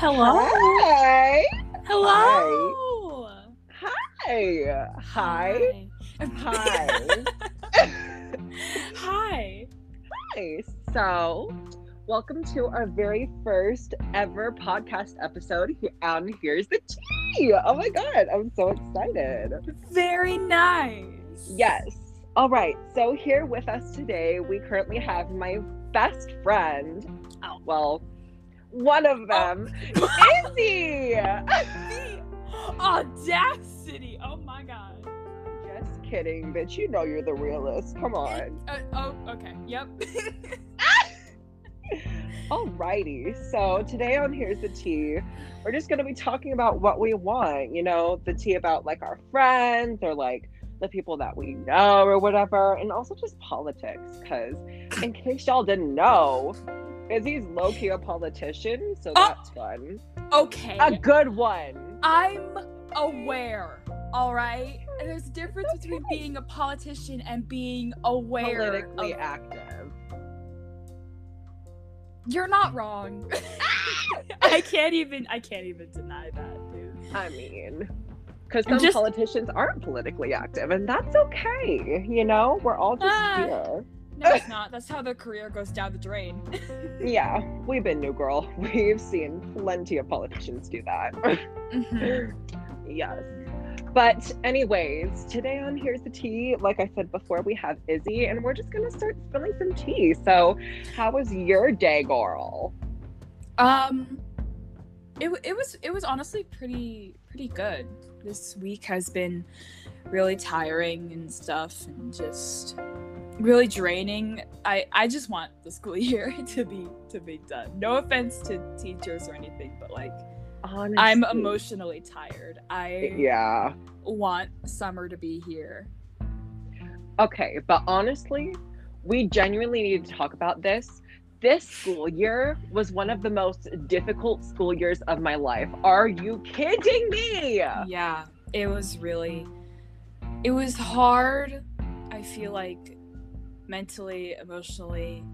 Hello. Hi. Hello. Hi. Hi. Hi. Hi. Hi. So, welcome to our very first ever podcast episode. And here's the tea. Oh my God. I'm so excited. Very nice. Yes. All right. So, here with us today, we currently have my best friend. Oh. Well, one of them, Izzy. The audacity. Oh my god. Just kidding, bitch. You know you're the realist. Come on. Uh, oh, okay. Yep. Alrighty. So today on Here's the Tea, we're just gonna be talking about what we want. You know, the tea about like our friends or like the people that we know or whatever, and also just politics. Because in case y'all didn't know, Izzy's low key a politician, so Oh. that's fun. okay. A good one. I'm aware. All right. And there's a difference between being a politician and being aware. Politically of- active. You're not wrong. I can't even. I can't even deny that, dude. I mean, because some just- politicians aren't politically active, and that's okay. You know, we're all just Ah. here. No, it's not. That's how their career goes down the drain. Yeah, we've been new girl. We've seen plenty of politicians do that. Mhm. yes. But anyways, today on Here's the Tea, like I said before, we have Izzy and we're just gonna start spilling some tea. So how was your day, girl? Um, it it was it was honestly pretty pretty good. This week has been really tiring and stuff, and just really draining. I I just want the school year to be to be done. No offense to teachers or anything, but like Honestly. I'm emotionally tired. I Yeah. want summer to be here. Okay, but honestly, we genuinely need to talk about this. This school year was one of the most difficult school years of my life. Are you kidding me? Yeah, it was really it was hard. I feel like mentally, emotionally,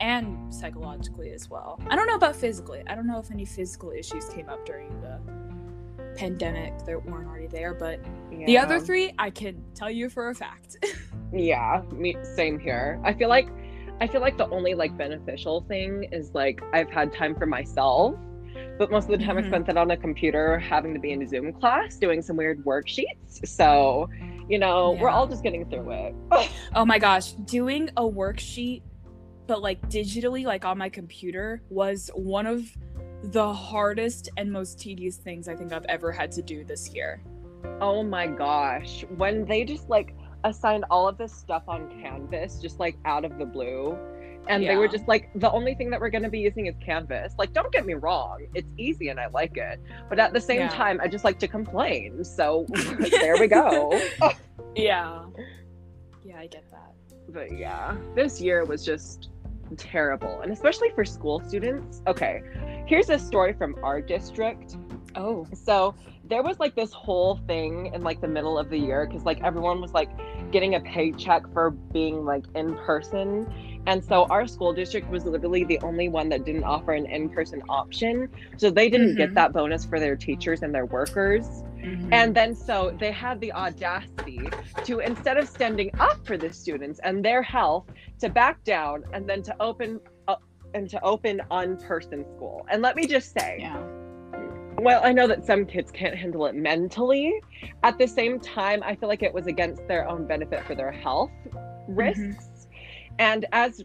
and psychologically as well. I don't know about physically. I don't know if any physical issues came up during the pandemic that weren't already there, but the other three I can tell you for a fact. Yeah, me same here. I feel like I feel like the only like beneficial thing is like I've had time for myself. But most of the time I Mhm. spent that on a computer having to be in a Zoom class doing some weird worksheets. So, you know, we're all just getting through it. oh my gosh, doing a worksheet but like digitally like on my computer was one of the hardest and most tedious things I think I've ever had to do this year. Oh my gosh. When they just like assigned all of this stuff on Canvas, just like out of the blue, and they were just like, the only thing that we're going to be using is Canvas. Like, don't get me wrong, it's easy and I like it. But at the same Yeah. time, I just like to complain. So there we go. Yeah. Yeah, I get that. but yeah, this year was just terrible. And especially for school students. Okay, here's a story from our district. Oh. So there was like this whole thing in like the middle of the year because like everyone was like getting a paycheck for being like in person. And so our school district was literally the only one that didn't offer an in person option. So they didn't get Mhm. that bonus for their teachers and their workers. And then so they had the audacity to instead of standing up for the students and their health to back down and then to open up and to open on-person school. And let me just say, yeah. well, I know that some kids can't handle it mentally. At the same time, I feel like it was against their own benefit for their health risks. And as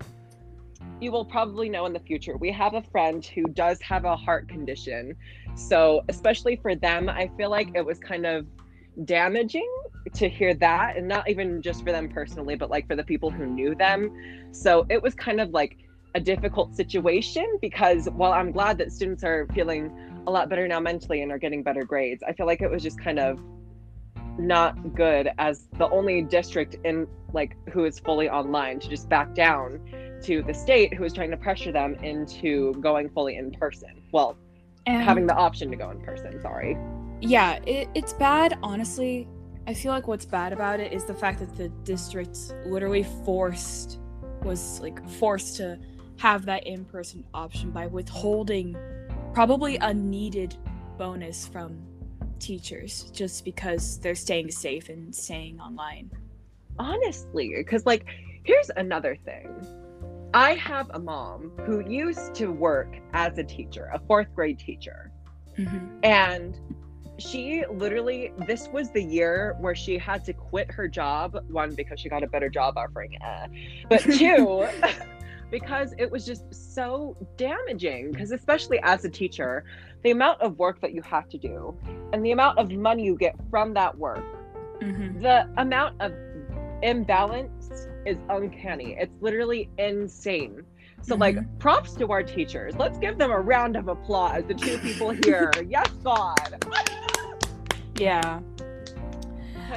you will probably know in the future, we have a friend who does have a heart condition. So, especially for them, I feel like it was kind of damaging to hear that, and not even just for them personally, but like for the people who knew them. So, it was kind of like a difficult situation because while I'm glad that students are feeling a lot better now mentally and are getting better grades, I feel like it was just kind of not good as the only district in like who is fully online to just back down to the state who is trying to pressure them into going fully in person. Well, And having the option to go in person, sorry. yeah, it, it's bad, honestly. I feel like what's bad about it is the fact that the district literally forced was like forced to have that in-person option by withholding probably a needed bonus from teachers just because they're staying safe and staying online. Honestly, because like here's another thing. I have a mom who used to work as a teacher, a fourth grade teacher. Mm-hmm. And she literally, this was the year where she had to quit her job. One, because she got a better job offering, eh. but two, because it was just so damaging. Because, especially as a teacher, the amount of work that you have to do and the amount of money you get from that work, mm-hmm. the amount of imbalance is uncanny. It's literally insane. So, mm-hmm. like, props to our teachers. Let's give them a round of applause. The two people here. yes, God. yeah.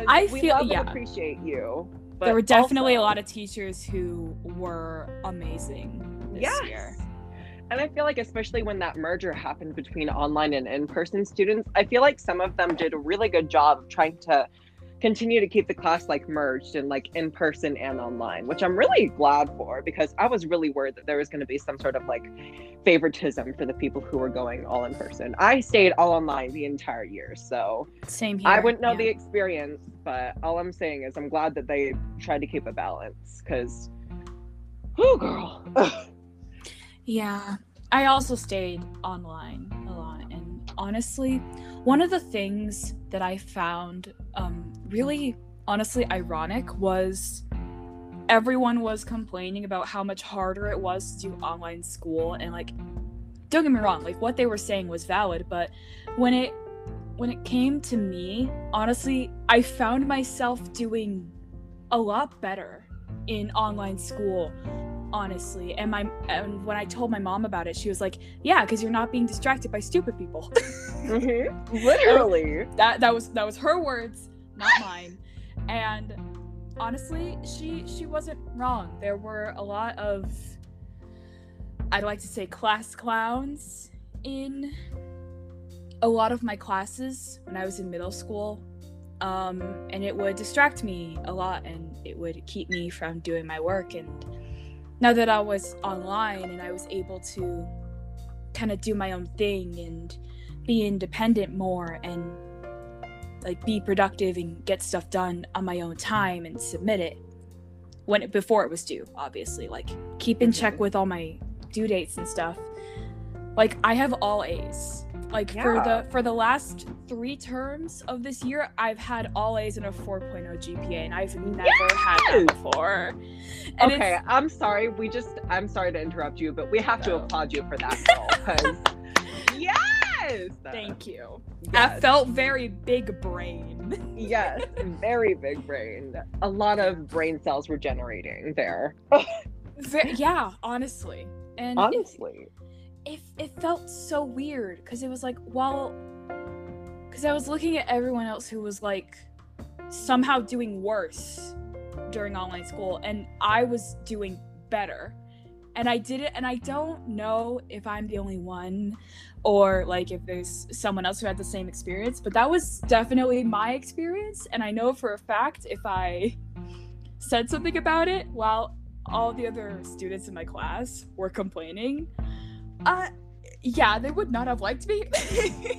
I feel yeah. appreciate you. There were definitely also, a lot of teachers who were amazing this yes. year. And I feel like, especially when that merger happened between online and in person students, I feel like some of them did a really good job of trying to continue to keep the class like merged and like in person and online, which I'm really glad for because I was really worried that there was going to be some sort of like favoritism for the people who were going all in person. I stayed all online the entire year, so same here. I wouldn't know yeah. the experience, but all I'm saying is I'm glad that they tried to keep a balance because, oh girl. yeah, I also stayed online a lot, and honestly, one of the things that I found um, really honestly ironic was everyone was complaining about how much harder it was to do online school. And like don't get me wrong like what they were saying was valid but when it when it came to me honestly i found myself doing a lot better in online school honestly. And my and when i told my mom about it she was like yeah because you're not being distracted by stupid people. Mm-hmm. literally. that that was that was her words not mine. And honestly, she she wasn't wrong. There were a lot of I'd like to say class clowns in a lot of my classes when I was in middle school. Um, and it would distract me a lot and it would keep me from doing my work. And now that I was online and I was able to kind of do my own thing and be independent more and like be productive and get stuff done on my own time and submit it when it before it was due obviously like keep in check mm-hmm. with all my due dates and stuff like i have all a's like yeah. for the for the last three terms of this year i've had all a's and a 4.0 gpa and i've never yes! had that before and okay i'm sorry we just i'm sorry to interrupt you but we have to applaud you for that because Yes. Thank you. Yes. I felt very big brain. yes, very big brain. A lot of brain cells were generating there. yeah, honestly. And honestly, it, it, it felt so weird because it was like, well, because I was looking at everyone else who was like somehow doing worse during online school, and I was doing better and I did it and I don't know if I'm the only one or like if there's someone else who had the same experience, but that was definitely my experience and I know for a fact if I said something about it while all the other students in my class were complaining, uh yeah, they would not have liked me.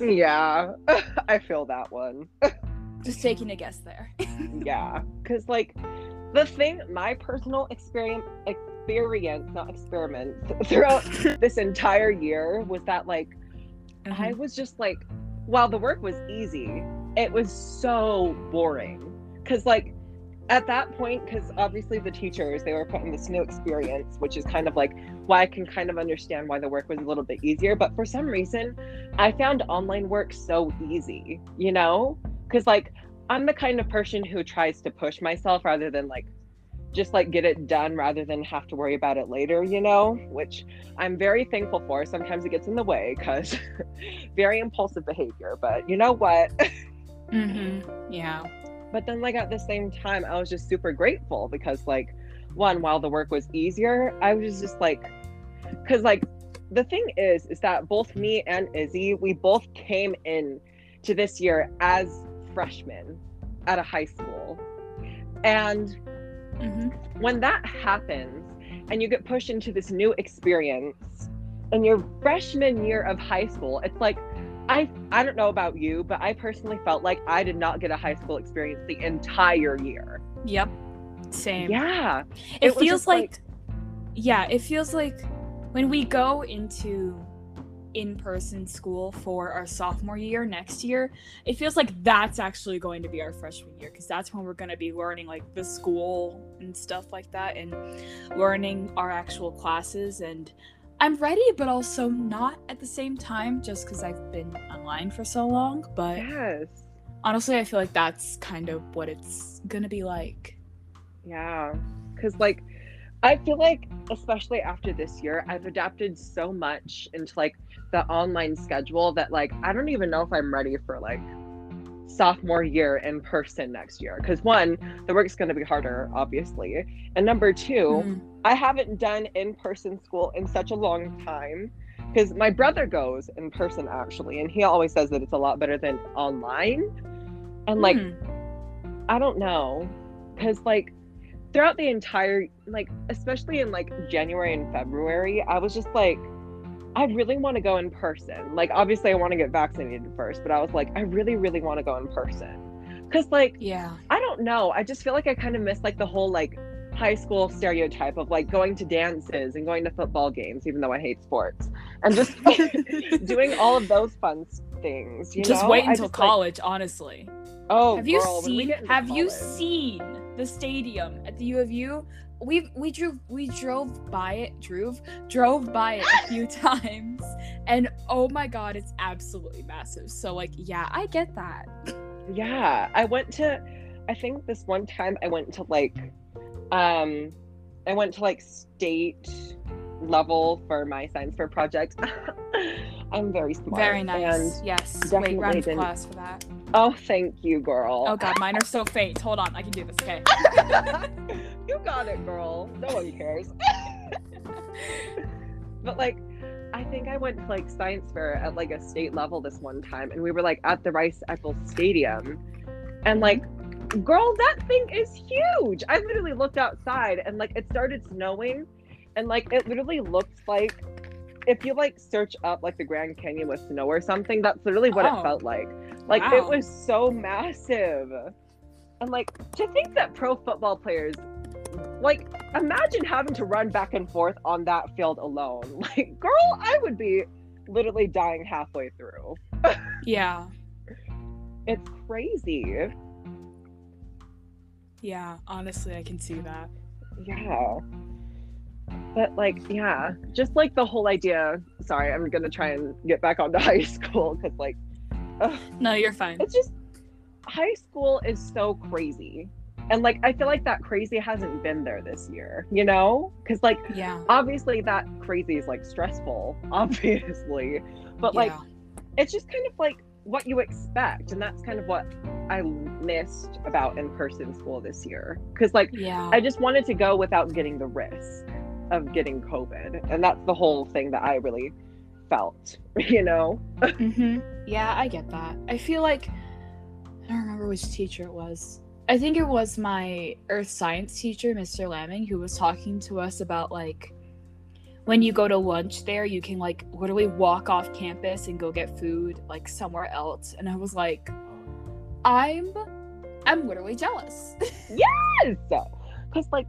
yeah. I feel that one. Just taking a guess there. yeah, cuz like the thing my personal experience experience, not experiment, throughout this entire year was that like mm-hmm. I was just like, while the work was easy, it was so boring. Cause like at that point, because obviously the teachers they were putting this new experience, which is kind of like why I can kind of understand why the work was a little bit easier. But for some reason, I found online work so easy, you know? Because like I'm the kind of person who tries to push myself rather than like just like get it done rather than have to worry about it later, you know, which I'm very thankful for. Sometimes it gets in the way because very impulsive behavior, but you know what? mm-hmm. Yeah. But then, like, at the same time, I was just super grateful because, like, one, while the work was easier, I was just like, because, like, the thing is, is that both me and Izzy, we both came in to this year as freshmen at a high school. And Mm-hmm. When that happens and you get pushed into this new experience in your freshman year of high school, it's like I I don't know about you, but I personally felt like I did not get a high school experience the entire year. Yep. Same. Yeah. It, It feels like, like- yeah, it feels like when we go into in-person school for our sophomore year next year, it feels like that's actually going to be our freshman year because that's when we're going to be learning like the school and stuff like that and learning our actual classes and I'm ready but also not at the same time just cuz I've been online for so long, but Yes. honestly I feel like that's kind of what it's going to be like. Yeah. Cause like I feel like especially after this year, I've adapted so much into like the online schedule that like I don't even know if I'm ready for like sophomore year in person next year. Cause one, the work's gonna be harder, obviously. And number two, Mm. I haven't done in-person school in such a long time because my brother goes in person actually, and he always says that it's a lot better than online. And like, Hmm. I don't know, because like throughout the entire like, especially in like January and February, I was just like, I really want to go in person. Like, obviously, I want to get vaccinated first, but I was like, I really, really want to go in person. Because like, yeah. I don't know. I just feel like I kind of miss like the whole like high school stereotype of like going to dances and going to football games, even though I hate sports, and just doing all of those fun things. You just know? wait until just, like- college, honestly. oh, have you girl, seen have you seen the stadium at the U of U? We we drove we drove by it, drove drove by it a few times and oh my god, it's absolutely massive. So like yeah, I get that. Yeah, I went to. I think this one time I went to like, um, I went to like state level for my science fair project. I'm very smart. Very nice. Yes. definitely Wait, round of applause for that. Oh, thank you, girl. Oh god, mine are so faint. Hold on, I can do this, okay. you got it, girl. No one cares. but like, I think I went to like science fair at like a state level this one time, and we were like at the Rice Eccles Stadium, and like, girl, that thing is huge. I literally looked outside, and like it started snowing, and like it literally looked like. If you like search up like the Grand Canyon with snow or something, that's literally what Oh. it felt like. Like it was so massive. And like to think that pro football players like imagine having to run back and forth on that field alone. Like, girl, I would be literally dying halfway through. Yeah. It's crazy. Yeah, honestly, I can see that. Yeah. But like, yeah, just like the whole idea. Sorry, I'm gonna try and get back onto high school because like No, you're fine. it's just high school is so crazy. And like I feel like that crazy hasn't been there this year, you know? Because like Yeah. obviously that crazy is like stressful, obviously. But like it's just kind of like what you expect. And that's kind of what I missed about in-person school this year. Cause like Yeah. I just wanted to go without getting the risk of getting COVID. And that's the whole thing that I really felt, you know? hmm Yeah, I get that. I feel like I don't remember which teacher it was. I think it was my earth science teacher, Mr. Lamming, who was talking to us about like when you go to lunch there, you can like literally walk off campus and go get food like somewhere else. And I was like, I'm I'm literally jealous. Yes. Because, like,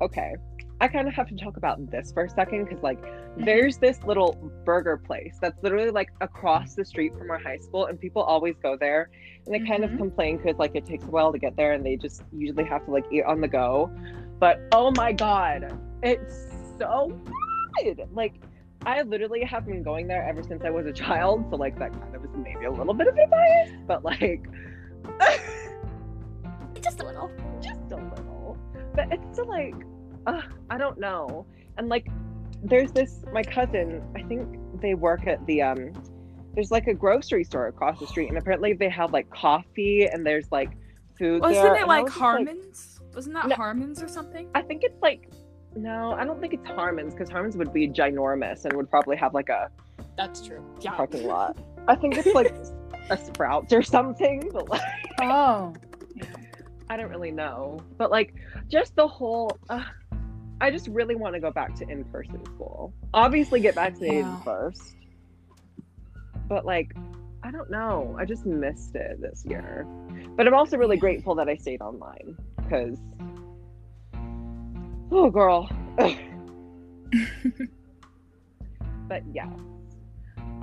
okay, I kind of have to talk about this for a second because, like, there's this little burger place that's literally like across the street from our high school, and people always go there and they kind of Mhm. complain because, like, it takes a while to get there and they just usually have to, like, eat on the go. But oh my god, it's so good. Like, I literally have been going there ever since I was a child, so, like, that kind of is maybe a little bit of a bias, but, like, Just a little. just a little. But it's still like, uh, I don't know. And like, there's this my cousin. I think they work at the um. There's like a grocery store across the street, and apparently they have like coffee and there's like food Wasn't there. it and like was just Harmon's? Wasn't that No. Harmon's or something? I think it's like. No, I don't think it's Harmon's because Harmon's would be ginormous and would probably have like a That's true. Yeah. parking lot. I think it's like a Sprouts or something, but like. Oh. I don't really know. But like just the whole uh, I just really want to go back to in person school. Obviously, get vaccinated Yeah. first. But, like, I don't know. I just missed it this year. But I'm also really grateful that I stayed online because, oh, girl. but yeah.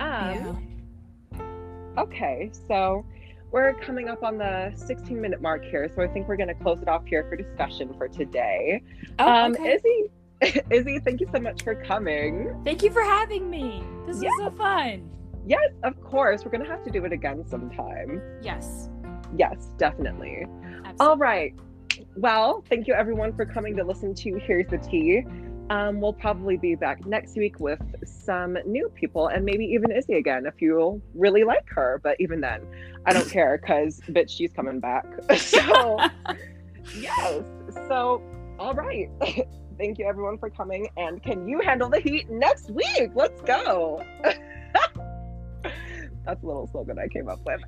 Um, yeah. Okay, so we're coming up on the 16 minute mark here, so I think we're going to close it off here for discussion for today. Oh, um, okay. Izzy, Izzy, thank you so much for coming. Thank you for having me. This was so fun. Yes, of course, we're going to have to do it again sometime. Yes. Yes, definitely. Absolutely. All right. Well, thank you everyone for coming to listen to Here's the Tea. Um, we'll probably be back next week with some new people and maybe even Izzy again if you really like her. But even then, I don't care because bitch, she's coming back. so yes. So all right. Thank you everyone for coming. And can you handle the heat next week? Let's go. That's a little slogan I came up with.